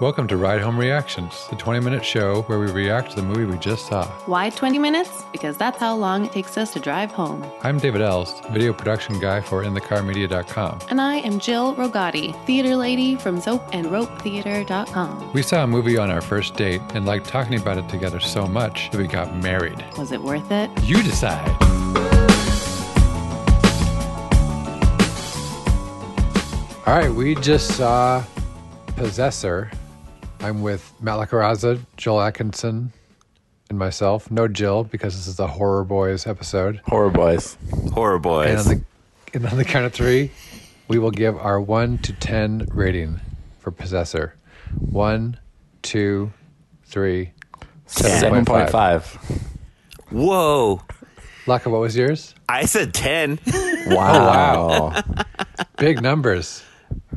Welcome to Ride Home Reactions, the 20 minute show where we react to the movie we just saw. Why 20 minutes? Because that's how long it takes us to drive home. I'm David Els, video production guy for InTheCarMedia.com. And I am Jill Rogati, theater lady from soapandropetheater.com. We saw a movie on our first date and liked talking about it together so much that we got married. Was it worth it? You decide. All right, we just saw Possessor. I'm with Matt Lacaraza, Joel Atkinson, and myself. No Jill, because this is the Horror Boys episode. Horror Boys. Horror And Boys. on, the, and on the count of three, we will give our 1 to 10 rating for Possessor. One, two, three. 7.5. 7.5. Whoa. Laka, what was yours? I said 10. Wow. Oh, wow. Big numbers.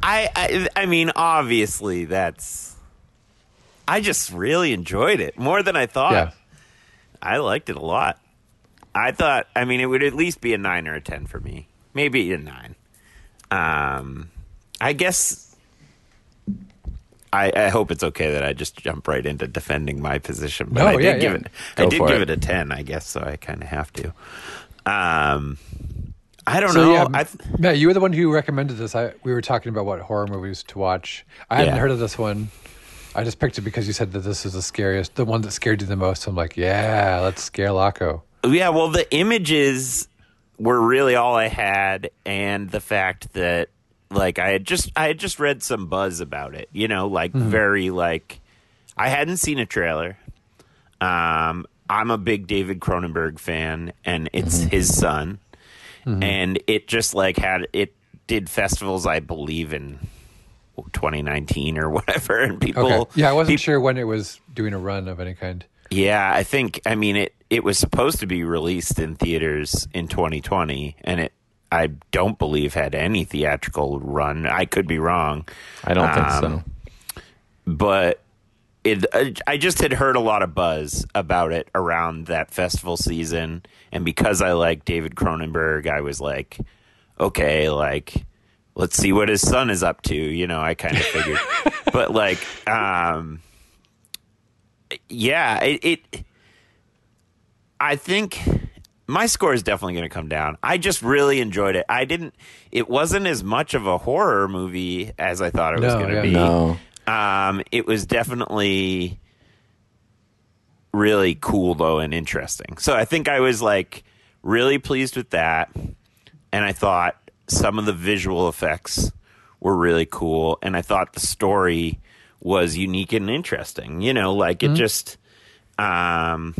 I, I I mean, obviously that's I just really enjoyed it more than I thought. Yeah. I liked it a lot. I thought I mean it would at least be a 9 or a 10 for me. Maybe a 9. Um I guess I, I hope it's okay that I just jump right into defending my position. But No, I did yeah, give yeah. it I did give it. it a ten, I guess, so I kinda have to. Um I don't So know. yeah, I th- Matt, you were the one who recommended this. I we were talking about what horror movies to watch. I hadn't heard of this one. I just picked it because you said that this is the scariest, the one that scared you the most. I'm like, yeah, let's scare Laco. Yeah, well, the images were really all I had, and the fact that like I had just I had just read some buzz about it. You know, like mm-hmm. very like I hadn't seen a trailer. Um, I'm a big David Cronenberg fan, and it's mm-hmm. his son, mm-hmm. and it just like had it did festivals, I believe in. 2019 or whatever, and people. Okay. Yeah, I wasn't peop- sure when it was doing a run of any kind. yeah, I think I mean it it was supposed to be released in theaters in 2020 and it I don't believe had any theatrical run. I could be wrong. I don't think Um, so. But it I- I just had heard a lot of buzz about it around that festival season and because I like David Cronenberg, I was like okay, like let's see what his son is up to, you know, I kind of figured. but like um yeah, it, it I think my score is definitely going to come down. I just really enjoyed it. I didn't. It wasn't as much of a horror movie as I thought it was going to yeah. be. No. Um, it was definitely really cool though and interesting. So I think I was like really pleased with that, and I thought some of the visual effects were really cool, and I thought the story was unique and interesting. You know, like it just. Um,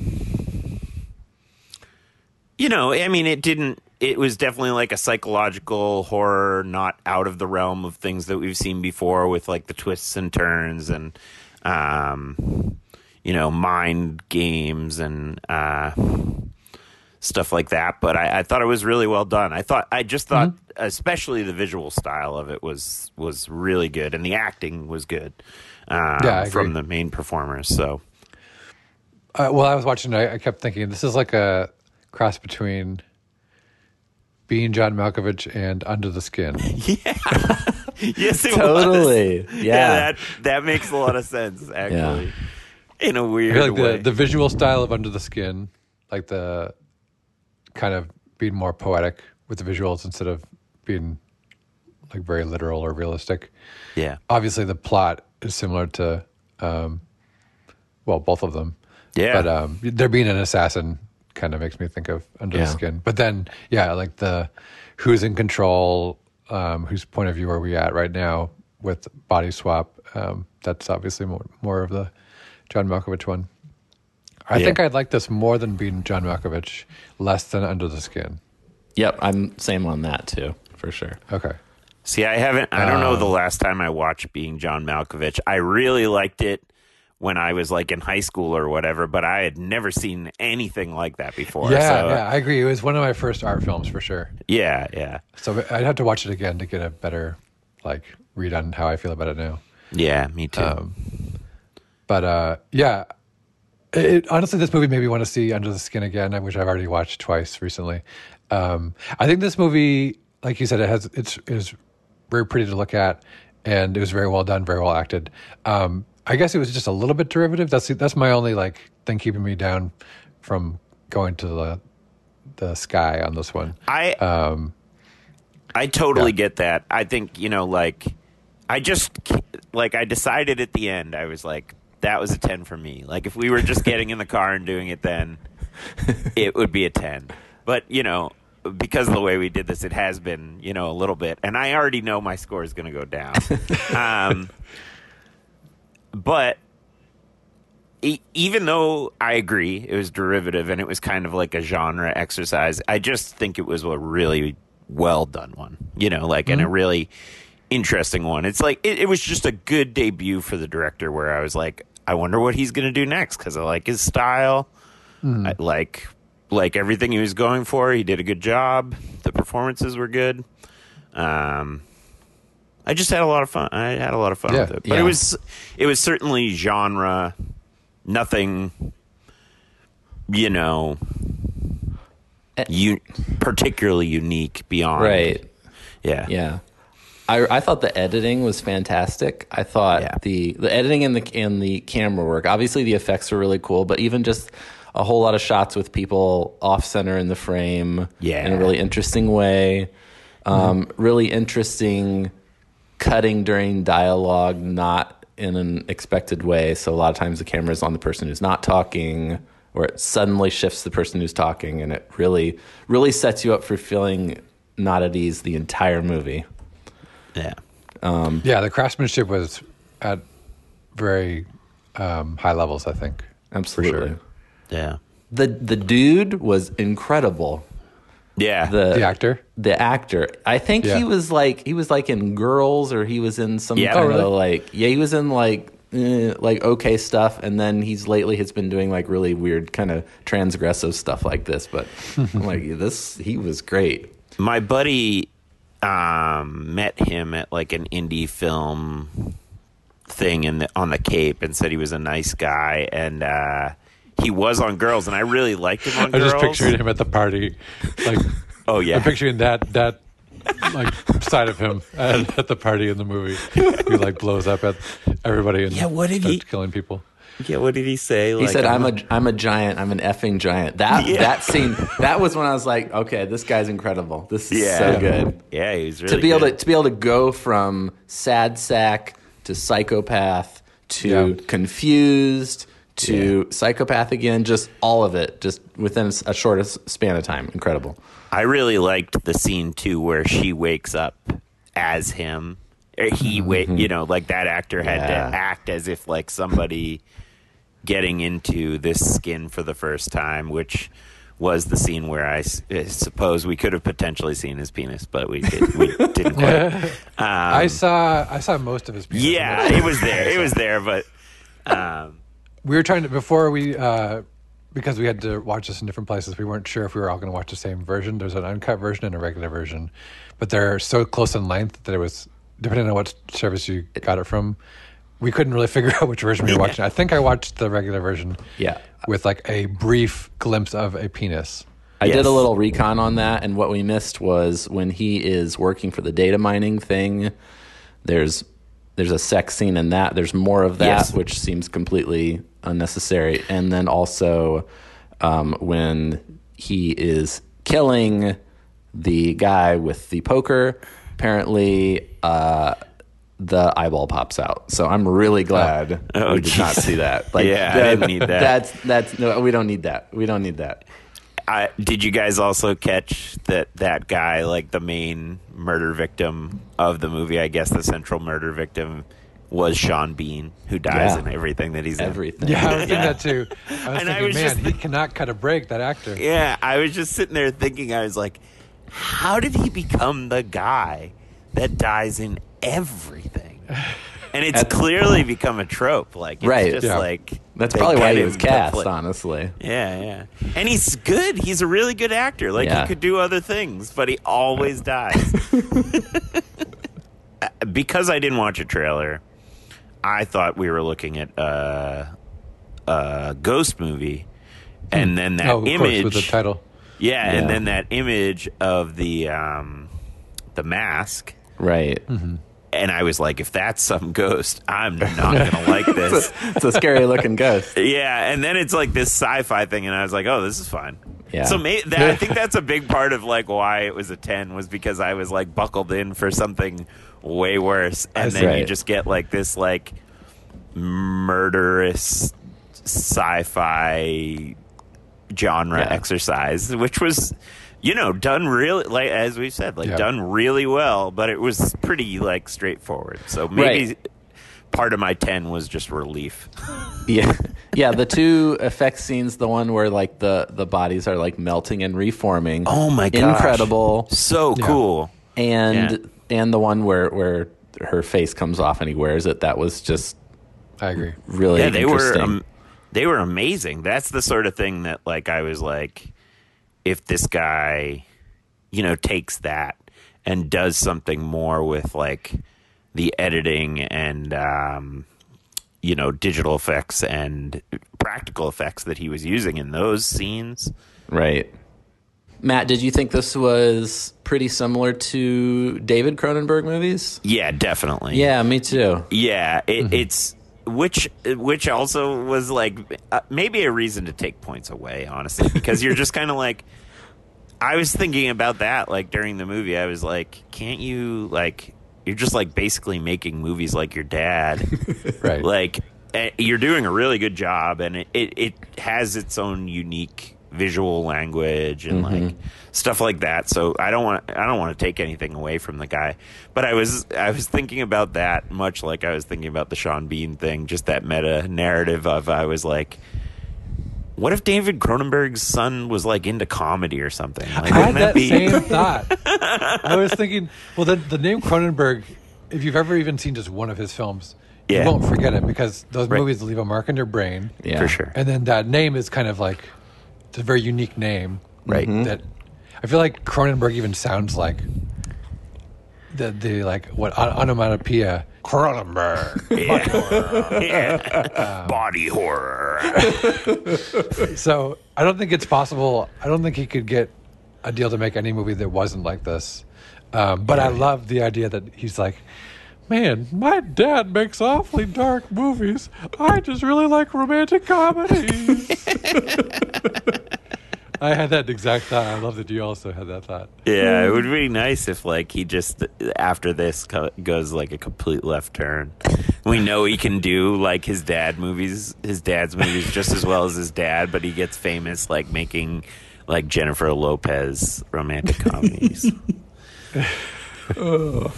you know, I mean, it didn't. It was definitely like a psychological horror, not out of the realm of things that we've seen before, with like the twists and turns and, um, you know, mind games and uh, stuff like that. But I, I thought it was really well done. I thought I just thought, especially the visual style of it was was really good, and the acting was good um, Yeah, from the main performers. So Uh, well, I was watching. I, I kept thinking this is like a cross between being John Malkovich and Under the Skin. Yeah. yes, it was. Totally. yeah, Yeah. that that makes a lot of sense actually. In a weird feel like way. the, the visual style of Under the Skin, like the kind of being more poetic with the visuals instead of being like very literal or realistic. yeah. Obviously, the plot is similar to, um, well, both of them. Yeah. But um, there being an assassin kind of makes me think of Under Yeah. the Skin. But then, yeah, like the who's in control, um, whose point of view are we at right now with body swap? Um, that's obviously more, more of the John Malkovich one. I Yeah. think I'd like this more than being John Malkovich, less than Under the Skin. Yep. I'm same on that too, for sure. Okay. See, I haven't. I don't know the Um, last time I watched Being John Malkovich. I really liked it when I was like in high school or whatever, but I had never seen anything like that before. yeah, so, yeah, I agree. It was one of my first art films for sure. yeah, yeah, So I'd have to watch it again to get a better like read on how I feel about it now. yeah. Me too. Um, But uh, yeah, it, honestly, this movie made me want to see Under the Skin again, which I've already watched twice recently. Um, I think this movie, like you said, it has it's is very pretty to look at, and it was very well done, very well acted. Um, I guess it was just a little bit derivative. That's that's my only like thing keeping me down from going to the the sky on this one. I Um, I totally Yeah. get that. I think you know, like, I just like I decided at the end. I was like, that was a ten for me. Like, if we were just getting in the car and doing it, then it would be a ten. But you know, because of the way we did this, it has been you know a little bit, and I already know my score is going to go down. um, but e- even though I agree it was derivative and it was kind of like a genre exercise, I just think it was a really well done one. You know, like and a really interesting one. It's like it, it was just a good debut for the director where I was like, I wonder what he's going to do next because I like his style. I like like everything he was going for. He did a good job. The performances were good. Um, I just had a lot of fun. I had a lot of fun Yeah. with it, but Yeah. it was it was certainly genre. Nothing, you know, Eh. you particularly unique beyond Right. Yeah, Yeah. I, I thought the editing was fantastic. I thought Yeah. the the editing and the and the camera work. Obviously, the effects were really cool, but even just a whole lot of shots with people off center in the frame, Yeah. in a really interesting way. Um, Mm-hmm. Really interesting cutting during dialogue, not in an expected way. So a lot of times the camera is on the person who's not talking, or it suddenly shifts the person who's talking, and it really really sets you up for feeling not at ease the entire movie. yeah. yeah, the craftsmanship was at very um, high levels. I think. Absolutely. sure. Yeah. The the dude was incredible. Yeah. The The actor. the actor. I think Yeah. he was like he was like in Girls or he was in some Yeah. kind Oh, really? of like yeah he was in like eh, like okay stuff and then he's lately has been doing like really weird kind of transgressive stuff like this but I'm like this he was great. My buddy um, met him at like an indie film thing in the, on the Cape and said he was a nice guy and uh, he was on Girls and I really liked him on girls. I Girls. just pictured him at the party, like Oh yeah. I'm picturing that that like side of him at, at the party in the movie. He like blows up at everybody and Yeah, what did starts he- killing people. yeah. What did he say? He said I'm a I'm a giant I'm an effing giant. That Yeah. that scene that was when I was like okay this guy's incredible. This is Yeah. so good. Yeah, he's really to be able good. to to be able to go from sad sack to psychopath to Yeah. confused to psychopath again just all of it just within a short span of time incredible I really liked the scene too where she wakes up as him. Or he wait, you know, like that actor had Mm-hmm. Yeah. to act as if like somebody getting into this skin for the first time, which was the scene where I, s- I suppose we could have potentially seen his penis, but we did, we didn't quite. I saw I saw most of his. penis Um, Yeah, that. it was there. It was there, but um, we were trying to before we uh, because we had to watch this in different places. We weren't sure if we were all going to watch the same version. There's an uncut version and a regular version, but they're so close in length that it was depending on what service you got it from. We couldn't really figure out which version we were watching. I think I watched the regular version. Yeah. with like a brief glimpse of a penis. I did a little recon on that, and what we missed was when he is working for the data mining thing. There's there's a sex scene in that. There's more of that, Yes. which seems completely unnecessary. And then also um, when he is killing the guy with the poker, apparently uh, the eyeball pops out. So I'm really glad Oh, we did not see that. Like, Yeah, I didn't need that. That's that's no, we don't need that. We don't need that. I, did you guys also catch that that guy, like the main murder victim of the movie? I guess the central murder victim was Sean Bean, who dies Yeah. in everything that he's in. Everything. Yeah, I was thinking that too. I was And I was man, just he cannot cut a break. That actor. Yeah, I was just sitting there thinking, I was like, how did he become the guy that dies in everything? And it's clearly become a trope. Like, it's Right. just Yeah. like That's probably why he was cast, play- honestly. Yeah, yeah. And he's good. He's a really good actor. Like Yeah. he could do other things, but he always dies. because I didn't watch a trailer, I thought we were looking at uh, a ghost movie. And then that oh, of image course, with the title. Yeah, Yeah. and then that image of the um, the mask Right. Mm-hmm. And I was like, if that's some ghost, I'm not gonna like this. It's a scary looking ghost. Yeah, and then it's like this sci-fi thing, and I was like, "Oh, this is fun." Yeah. So may, that, I think that's a big part of like why it was a ten was because I was like buckled in for something way worse, and then you just get like this like murderous sci-fi genre Yeah. exercise, which was. You know, done really like as we've said, like Yeah. done really well, but it was pretty like straightforward. So maybe Right. part of my ten was just relief. Yeah, yeah. The two effect scenes, the one where like the the bodies are like melting and reforming. Oh my gosh. incredible! So Yeah. cool. And Yeah. and the one where where her face comes off and he wears it. That was just I agree. really yeah, they were interesting. um, they were amazing. That's the sort of thing that like I was like, if this guy, you know, takes that and does something more with like the editing and um, you know digital effects and practical effects that he was using in those scenes. right. Matt, did you think this was pretty similar to David Cronenberg movies? Yeah, definitely. Yeah, me too. Yeah, it, it's which which also was like uh, maybe a reason to take points away, honestly, because you're just kind of like. I was thinking about that like during the movie. I was like, can't you like you're just like basically making movies like your dad. Right. like eh, you're doing a really good job and it, it, it has its own unique visual language and like mm-hmm. stuff like that so i don't want i don't want to take anything away from the guy but i was i was thinking about that much like i was thinking about the sean bean thing just that meta narrative of i was like what if David Cronenberg's son was like into comedy or something? Like, I had that be same thought. I was thinking, well, the, the name Cronenberg, if you've ever even seen just one of his films, Yeah. you won't forget it because those Right. movies leave a mark in your brain. Yeah, for sure? And then that name is kind of like, it's a very unique name. Right. That I feel like Cronenberg even sounds like the, the like, what, on- onomatopoeia, Cronenberg. yeah. Body horror. So I don't think it's possible. I don't think he could get a deal to make any movie that wasn't like this. Um, but I love the idea that he's like, man, my dad makes awfully dark movies. I just really like romantic comedies. I had that exact thought. I love that you also had that thought. Yeah, it would be nice if like he just after this co- goes like a complete left turn. We know he can do like his dad movies, his dad's movies just as well as his dad, but he gets famous like making like Jennifer Lopez romantic comedies. Oh.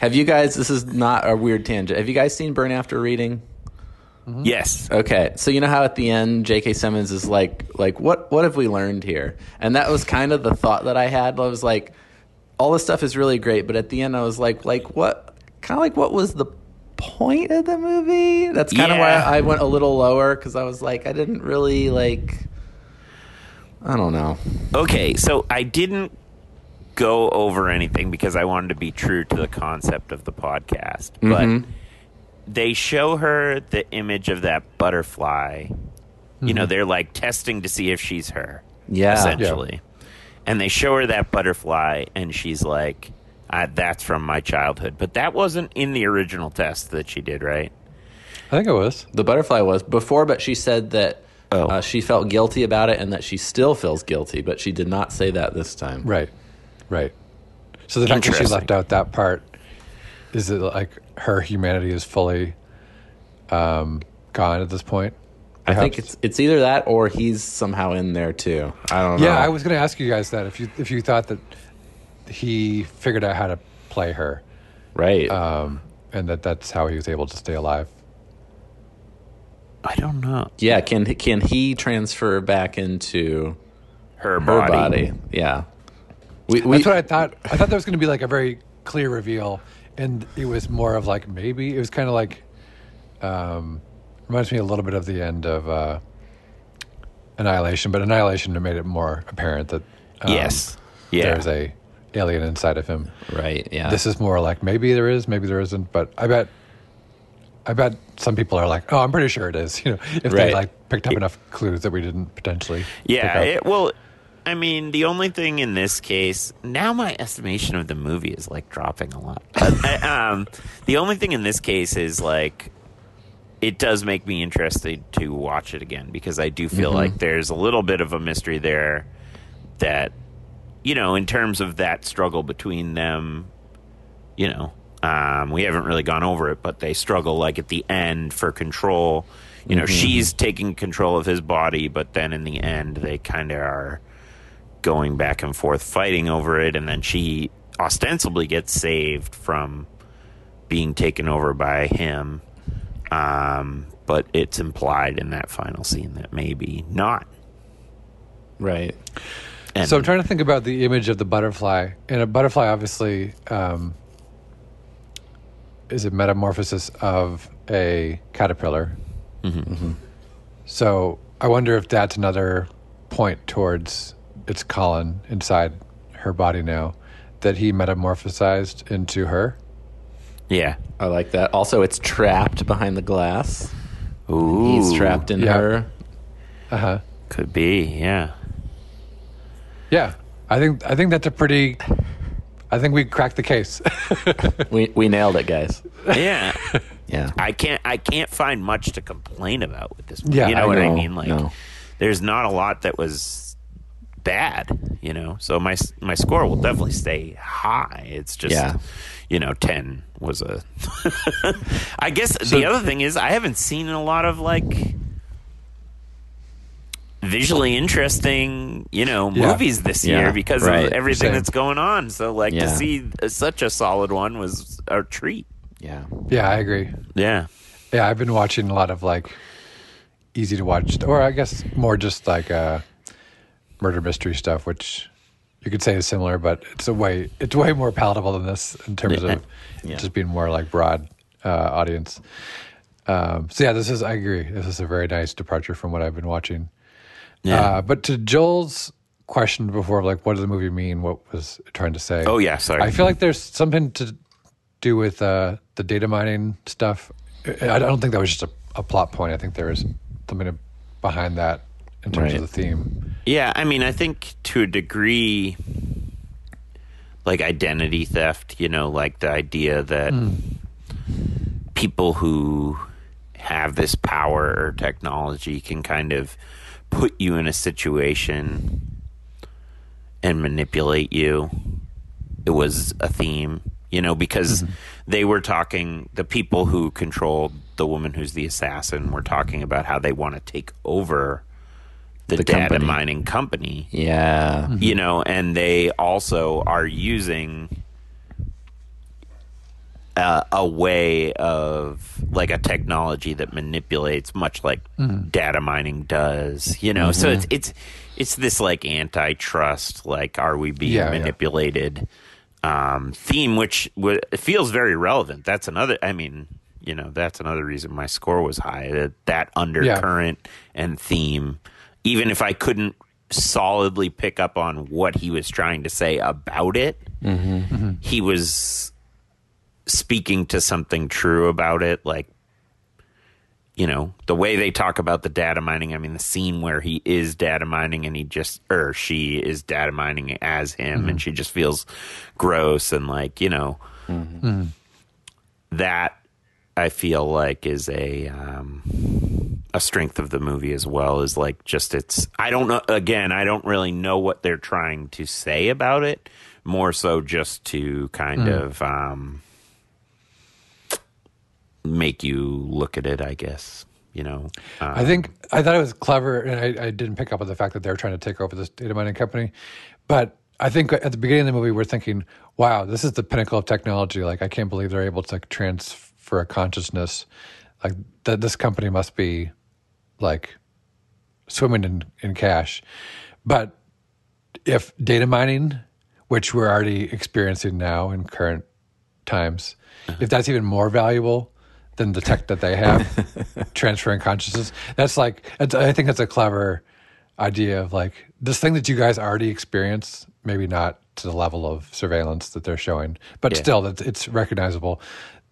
Have you guys? This is not a weird tangent. Have you guys seen Burn After Reading? Mm-hmm. yes. Okay, so you know how at the end J.K. Simmons is like, like what what have we learned here? And that was kind of the thought that I had. I was like, all this stuff is really great, but at the end I was like, like what? Kind of like what was the point of the movie? That's kind of Yeah. why I went a little lower because I was like, I didn't really like. I don't know. Okay, so I didn't go over anything because I wanted to be true to the concept of the podcast. But they show her the image of that butterfly. You know, they're like testing to see if she's her. Yeah. Essentially. And they show her that butterfly, and she's like, uh, that's from my childhood. But that wasn't in the original test that she did, right? I think it was. The butterfly was before, but she said that Oh. uh, she felt guilty about it and that she still feels guilty, but she did not say that this time. Right. Right. So the fact that she left out that part is it like her humanity is fully um, gone at this point? I think it's it's either that or he's somehow in there too. I don't know. Yeah, I was going to ask you guys that if you if you thought that he figured out how to play her, right. um, and that that's how he was able to stay alive. I don't know. yeah, can can he transfer back into Her her body. body? Yeah. We, we, That's what I thought. I thought there was going to be like a very clear reveal, and it was more of like maybe it was kind of like um, reminds me a little bit of the end of uh, Annihilation, but Annihilation made it more apparent that um, Yes. Yeah. there's a alien inside of him. right. Yeah. This is more like maybe there is, maybe there isn't, but I bet. I bet some people are like, "Oh, I'm pretty sure it is." You know, if they like picked up enough clues that we didn't potentially. pick Yeah, up. it, well, I mean, the only thing in this case, now my estimation of the movie is like dropping a lot. I- um, the only thing in this case is like, it does make me interested to watch it again because I do feel like there's a little bit of a mystery there that, you know, in terms of that struggle between them, you know, um, we haven't really gone over it, but they struggle like at the end for control. You know, she's taking control of his body, but then in the end, they kind of are going back and forth fighting over it, and then she ostensibly gets saved from being taken over by him. Um, but it's implied in that final scene that maybe not. Right. And So I'm trying to think about the image of the butterfly, and a butterfly obviously um, is a metamorphosis of a caterpillar. Mm-hmm. So I wonder if that's another point towards it's Colin inside her body now that he metamorphosized into her. yeah, I like that. Also, it's trapped behind the glass. Ooh, He's trapped in Yeah. her. Uh huh. Could be, yeah. Yeah, I think I think that's a pretty. I think we cracked the case. We we nailed it, guys. Yeah. Yeah. I can't I can't find much to complain about with this movie. Yeah, you know I what I mean? Like No. there's not a lot that was bad, you know. So my my score will definitely stay high. It's just Yeah. you know, 10 was a I guess the other thing is I haven't seen a lot of like visually interesting, you know, Yeah. movies this Yeah, year because right. of everything Same. that's going on. So like to see such a solid one was a treat. Yeah. yeah, I agree. Yeah. Yeah, I've been watching a lot of like easy to watch, or I guess more just like uh, murder mystery stuff, which you could say is similar, but it's a way it's way more palatable than this in terms of Yeah. just being more like broad uh, audience. Um, so yeah, this is I agree. This is a very nice departure from what I've been watching. Yeah. Uh, but to Joel's question before, like, what does the movie mean? What was it trying to say? Oh yeah, sorry. I feel like there's something to do with uh, the data mining stuff. I I don't think that was just a, a plot point. I think there was something behind that in terms Right. of the theme. Yeah, I mean, I think to a degree, like identity theft, you know, like the idea that hmm. people who have this power or technology can kind of put you in a situation and manipulate you. It was a theme, you know, because mm-hmm. they were talking, the people who controlled the woman who's the assassin were talking about how they want to take over the, The data company. mining company Yeah. you know, and they also are using uh, a way of like a technology that manipulates, much like data mining does. You know, so it's it's it's this like antitrust, like are we being Yeah, yeah. manipulated um, theme, which w- feels very relevant. That's another. I mean. You know, that's another reason my score was high. That, that undercurrent and theme, even if I couldn't solidly pick up on what he was trying to say about it, he was speaking to something true about it. Like, you know, the way they talk about the data mining. I mean, the scene where he is data mining and he just, or she is data mining as him and mm-hmm. she just feels gross and like, you know, mm-hmm. that I feel like is a, um, a strength of the movie as well is like just it's I don't know again I don't really know what they're trying to say about it more so just to kind of um make you look at it I guess you know uh, I think I thought it was clever, and I, I didn't pick up on the fact that they were trying to take over this data mining company. But I think at the beginning of the movie, we're thinking, "Wow, this is the pinnacle of technology! Like, I can't believe they're able to like, transfer a consciousness. Like, that this company must be like swimming in, in cash." But if data mining, which we're already experiencing now in current times, uh-huh. if that's even more valuable than the tech that they have, transferring consciousness, that's like, it's, I think it's a clever idea of like this thing that you guys already experience, maybe not to the level of surveillance that they're showing, but Yeah. still, that it's recognizable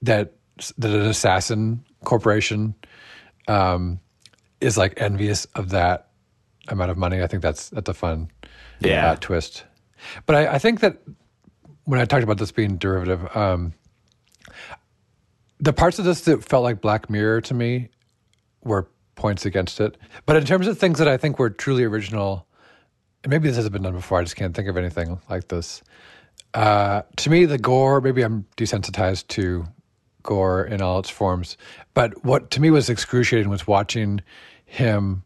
that that an assassin corporation um, is like envious of that amount of money. I think that's that's a fun Yeah. uh, twist. But I, I think that when I talked about this being derivative, um, the parts of this that felt like Black Mirror to me were points against it. But in terms of things that I think were truly original, and maybe this hasn't been done before, I just can't think of anything like this. Uh, to me, the gore, maybe I'm desensitized to gore in all its forms, but what to me was excruciating was watching him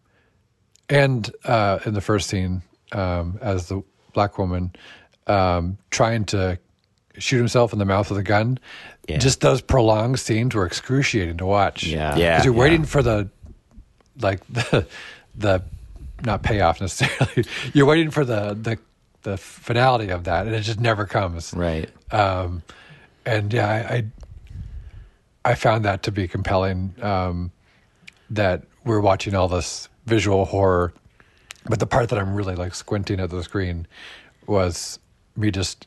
and uh, in the first scene um, as the black woman um, trying to shoot himself in the mouth with a gun. Just those prolonged scenes were excruciating to watch. Yeah. Yeah. because you're waiting for the like the the not payoff necessarily. you're waiting for the the the finality of that, and it just never comes. Right. Um, and yeah, I, I I found that to be compelling. Um, that we're watching all this visual horror, but the part that I'm really like squinting at the screen was me just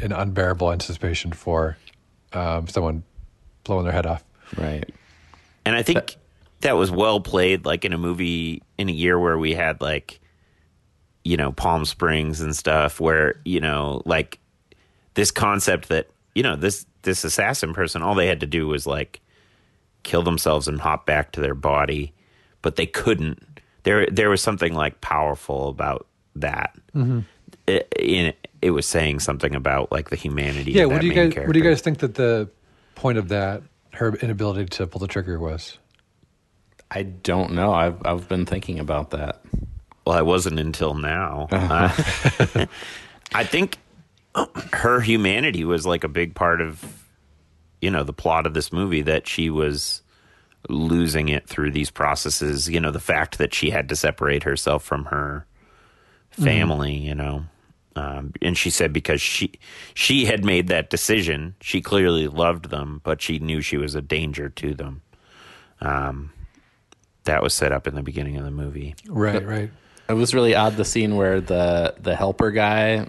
in unbearable anticipation for um, someone blowing their head off. Right. And I think that was well played, like in a movie in a year where we had like, you know, Palm Springs and stuff, where you know, like this concept that you know this this assassin person, all they had to do was like kill themselves and hop back to their body, but they couldn't. There there was something like powerful about that. It, in, it was saying something about like the humanity. Yeah, of what do you guys character. what do you guys think that the point of that her inability to pull the trigger was? I don't know. I've I've been thinking about that. Well, I wasn't until now. Uh, I think her humanity was like a big part of, you know, the plot of this movie that she was losing it through these processes. You know, the fact that she had to separate herself from her family. You know, um, and she said because she she had made that decision, she clearly loved them, but she knew she was a danger to them. Um, that was set up in the beginning of the movie. Right, right. It was really odd the scene where the the helper guy,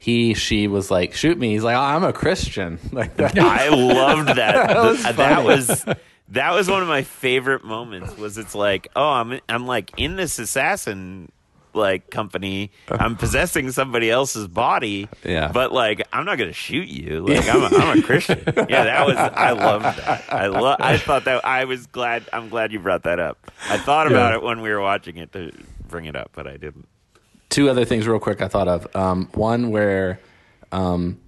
he she was like, "Shoot me!" He's like, oh, "I'm a Christian." Like that. I loved that. that, was that was that was one of my favorite moments. Was it's like, oh, I'm I'm like in this assassin like company. I'm possessing somebody else's body. Yeah. But like, I'm not gonna shoot you. Like, I'm a, I'm a Christian. Yeah, that was. I loved that. I love. I thought that. I was glad. I'm glad you brought that up. I thought about Yeah. it when we were watching it to bring it up, but I didn't. Two other things, real quick. I thought of um, one where um,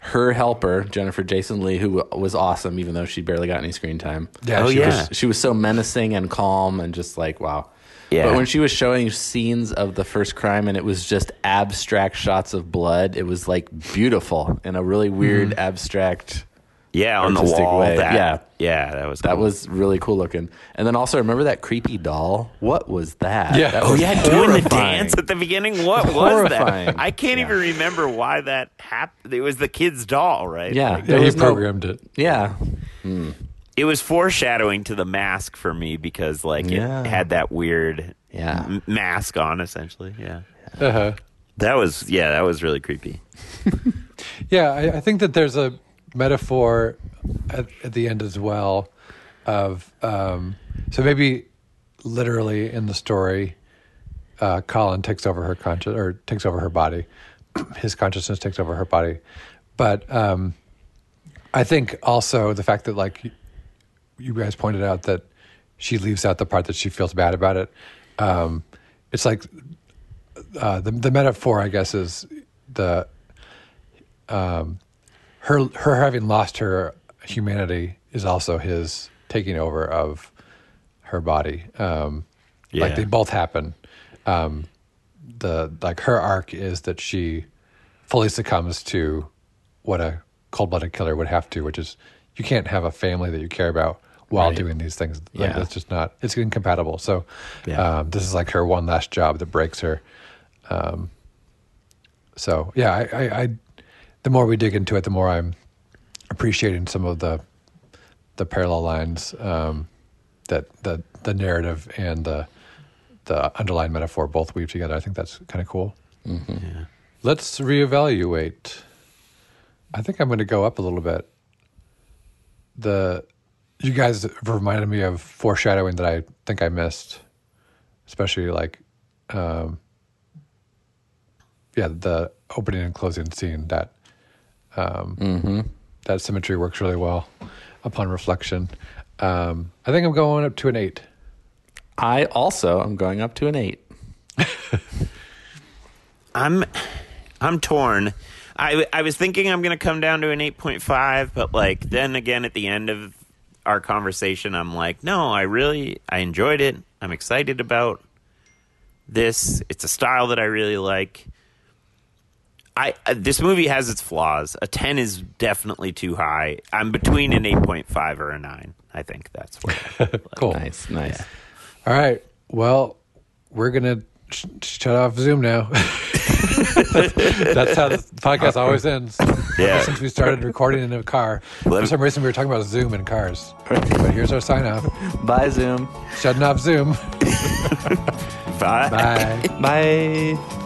her helper Jennifer Jason Lee, who was awesome, even though she barely got any screen time. Yeah, Oh, she yeah. was- she was so menacing and calm and just like wow. Yeah. But when she was showing scenes of the first crime and it was just abstract shots of blood, it was like beautiful in a really weird Mm-hmm. abstract. Yeah, on the wall. way. That, Yeah. yeah, that was That was really cool looking. And then also remember that creepy doll? What was that? Yeah. That Oh, was yeah, doing the dance at the beginning. What was Horrifying. that? I can't Yeah. even remember why that happened. It was the kid's doll, right? Yeah. Like, Yeah, he was no- programmed it. Yeah. it was foreshadowing to the mask for me because like Yeah. it had that weird Yeah. m- mask on essentially. Yeah. Uh-huh. That was yeah, that was really creepy. Yeah, I, I think that there's a metaphor at, at the end as well of um, so maybe literally in the story, uh, Colin takes over her conscious or takes over her body. His consciousness takes over her body, but um, I think also the fact that like you guys pointed out that she leaves out the part that she feels bad about it. Um, it's like uh, the the metaphor, I guess, is the um, her her having lost her humanity is also his taking over of her body. Um, Like they both happen. Um, the like her arc is that she fully succumbs to what a cold blooded killer would have to, which is you can't have a family that you care about while Right. doing these things. Like, Yeah. that's just not it's incompatible. So Yeah. um, this is like her one last job that breaks her. Um, so yeah, I, I, I the more we dig into it, the more I'm appreciating some of the the parallel lines um, that the the narrative and the the underlying metaphor both weave together. I think that's kind of cool. Let's reevaluate. I think I'm going to go up a little bit. The you guys have reminded me of foreshadowing that I think I missed, especially like um, yeah, the opening and closing scene that um, that symmetry works really well upon reflection. Um, I think I'm going up to an eight. I also am going up to an eight. I'm I'm torn. I I was thinking I'm going to come down to an 8.5, but like then again at the end of our conversation I'm like, no, I really I enjoyed it. I'm excited about this. It's a style that I really like. I uh, this movie has its flaws. A 10 is definitely too high. I'm between an 8.5 or a 9. I think that's where. Cool. Nice, nice. All right. Well, we're gonna sh- shut off Zoom now. That's how the podcast always ends. Yeah. Since we started recording in a car. For Let- some reason, we were talking about Zoom in cars. But here's our sign off. Bye, Zoom. Shutting off Zoom. Bye. Bye. Bye.